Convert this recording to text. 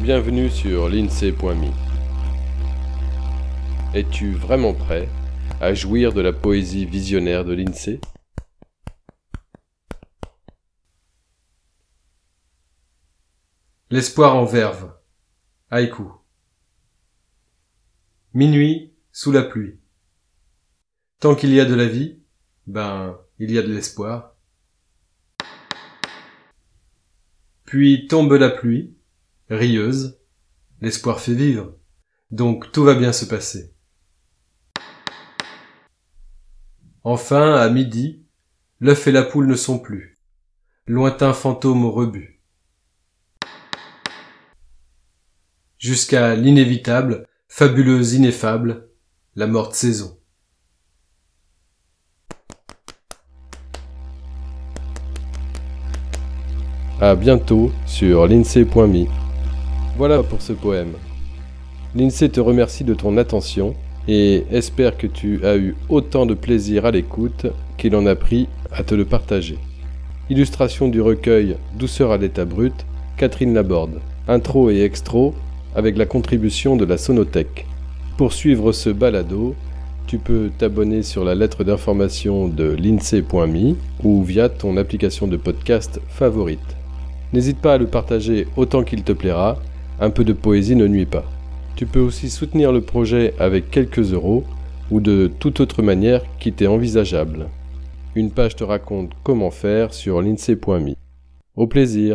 Bienvenue sur l'INSEE.me. Es-tu vraiment prêt à jouir de la poésie visionnaire de l'INSEE? L'espoir en verve. Haïku. Minuit sous la pluie. Tant qu'il y a de la vie, ben, il y a de l'espoir. Puis tombe la pluie, rieuse, l'espoir fait vivre, donc tout va bien se passer. Enfin, à midi, l'œuf et la poule ne sont plus, lointain fantôme au rebut. Jusqu'à l'inévitable, fabuleuse ineffable, la morte saison. À bientôt sur l'INSEE.me. Voilà pour ce poème. L'INSEE te remercie de ton attention et espère que tu as eu autant de plaisir à l'écoute qu'il en a pris à te le partager. Illustration du recueil Douceur à l'état brut, Catherine Laborde. Intro et extro avec la contribution de la Sonothèque. Pour suivre ce balado, tu peux t'abonner sur la lettre d'information de l'INSEE.me ou via ton application de podcast favorite. N'hésite pas à le partager autant qu'il te plaira, un peu de poésie ne nuit pas. Tu peux aussi soutenir le projet avec quelques euros ou de toute autre manière qui t'est envisageable. Une page te raconte comment faire sur l'INSEE.me. Au plaisir